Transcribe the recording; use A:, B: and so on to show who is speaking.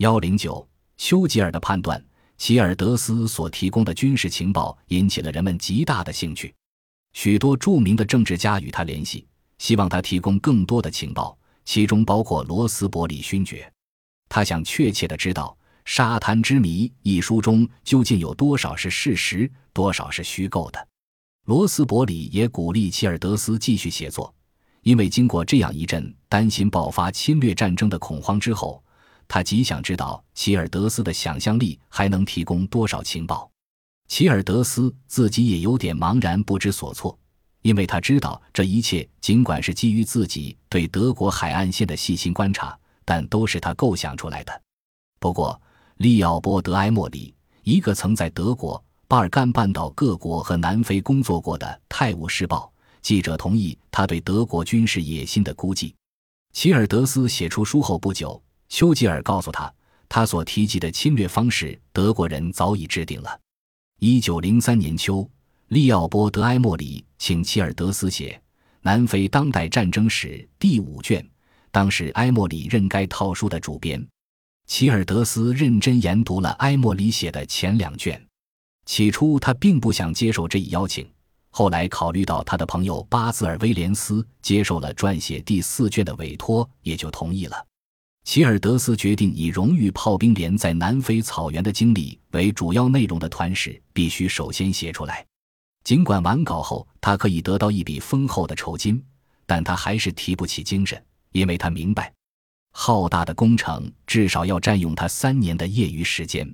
A: 幺零九，丘吉尔的判断，齐尔德斯所提供的军事情报引起了人们极大的兴趣，许多著名的政治家与他联系，希望他提供更多的情报，其中包括罗斯伯里勋爵。他想确切的知道《沙滩之谜》一书中究竟有多少是事实，多少是虚构的。罗斯伯里也鼓励齐尔德斯继续写作，因为经过这样一阵担心爆发侵略战争的恐慌之后，他极想知道齐尔德斯的想象力还能提供多少情报。齐尔德斯自己也有点茫然不知所措，因为他知道这一切尽管是基于自己对德国海岸线的细心观察，但都是他构想出来的。不过，利奥波德埃莫里，一个曾在德国。巴尔干半岛各国和南非工作过的《泰晤士报》记者同意他对德国军事野心的估计。齐尔德斯写出书后不久，丘吉尔告诉他，他所提及的侵略方式，德国人早已制定了。一九零三年秋，利奥波德埃默里请齐尔德斯写《南非当代战争史》第五卷，当时埃默里任该套书的主编。齐尔德斯认真研读了埃默里写的前两卷。起初，他并不想接受这一邀请，后来考虑到他的朋友巴兹尔·威廉斯接受了撰写第四卷的委托，也就同意了。齐尔德斯决定以荣誉炮兵连在南非草原的经历为主要内容的团史必须首先写出来。尽管完稿后他可以得到一笔丰厚的酬金，但他还是提不起精神，因为他明白，浩大的工程至少要占用他三年的业余时间。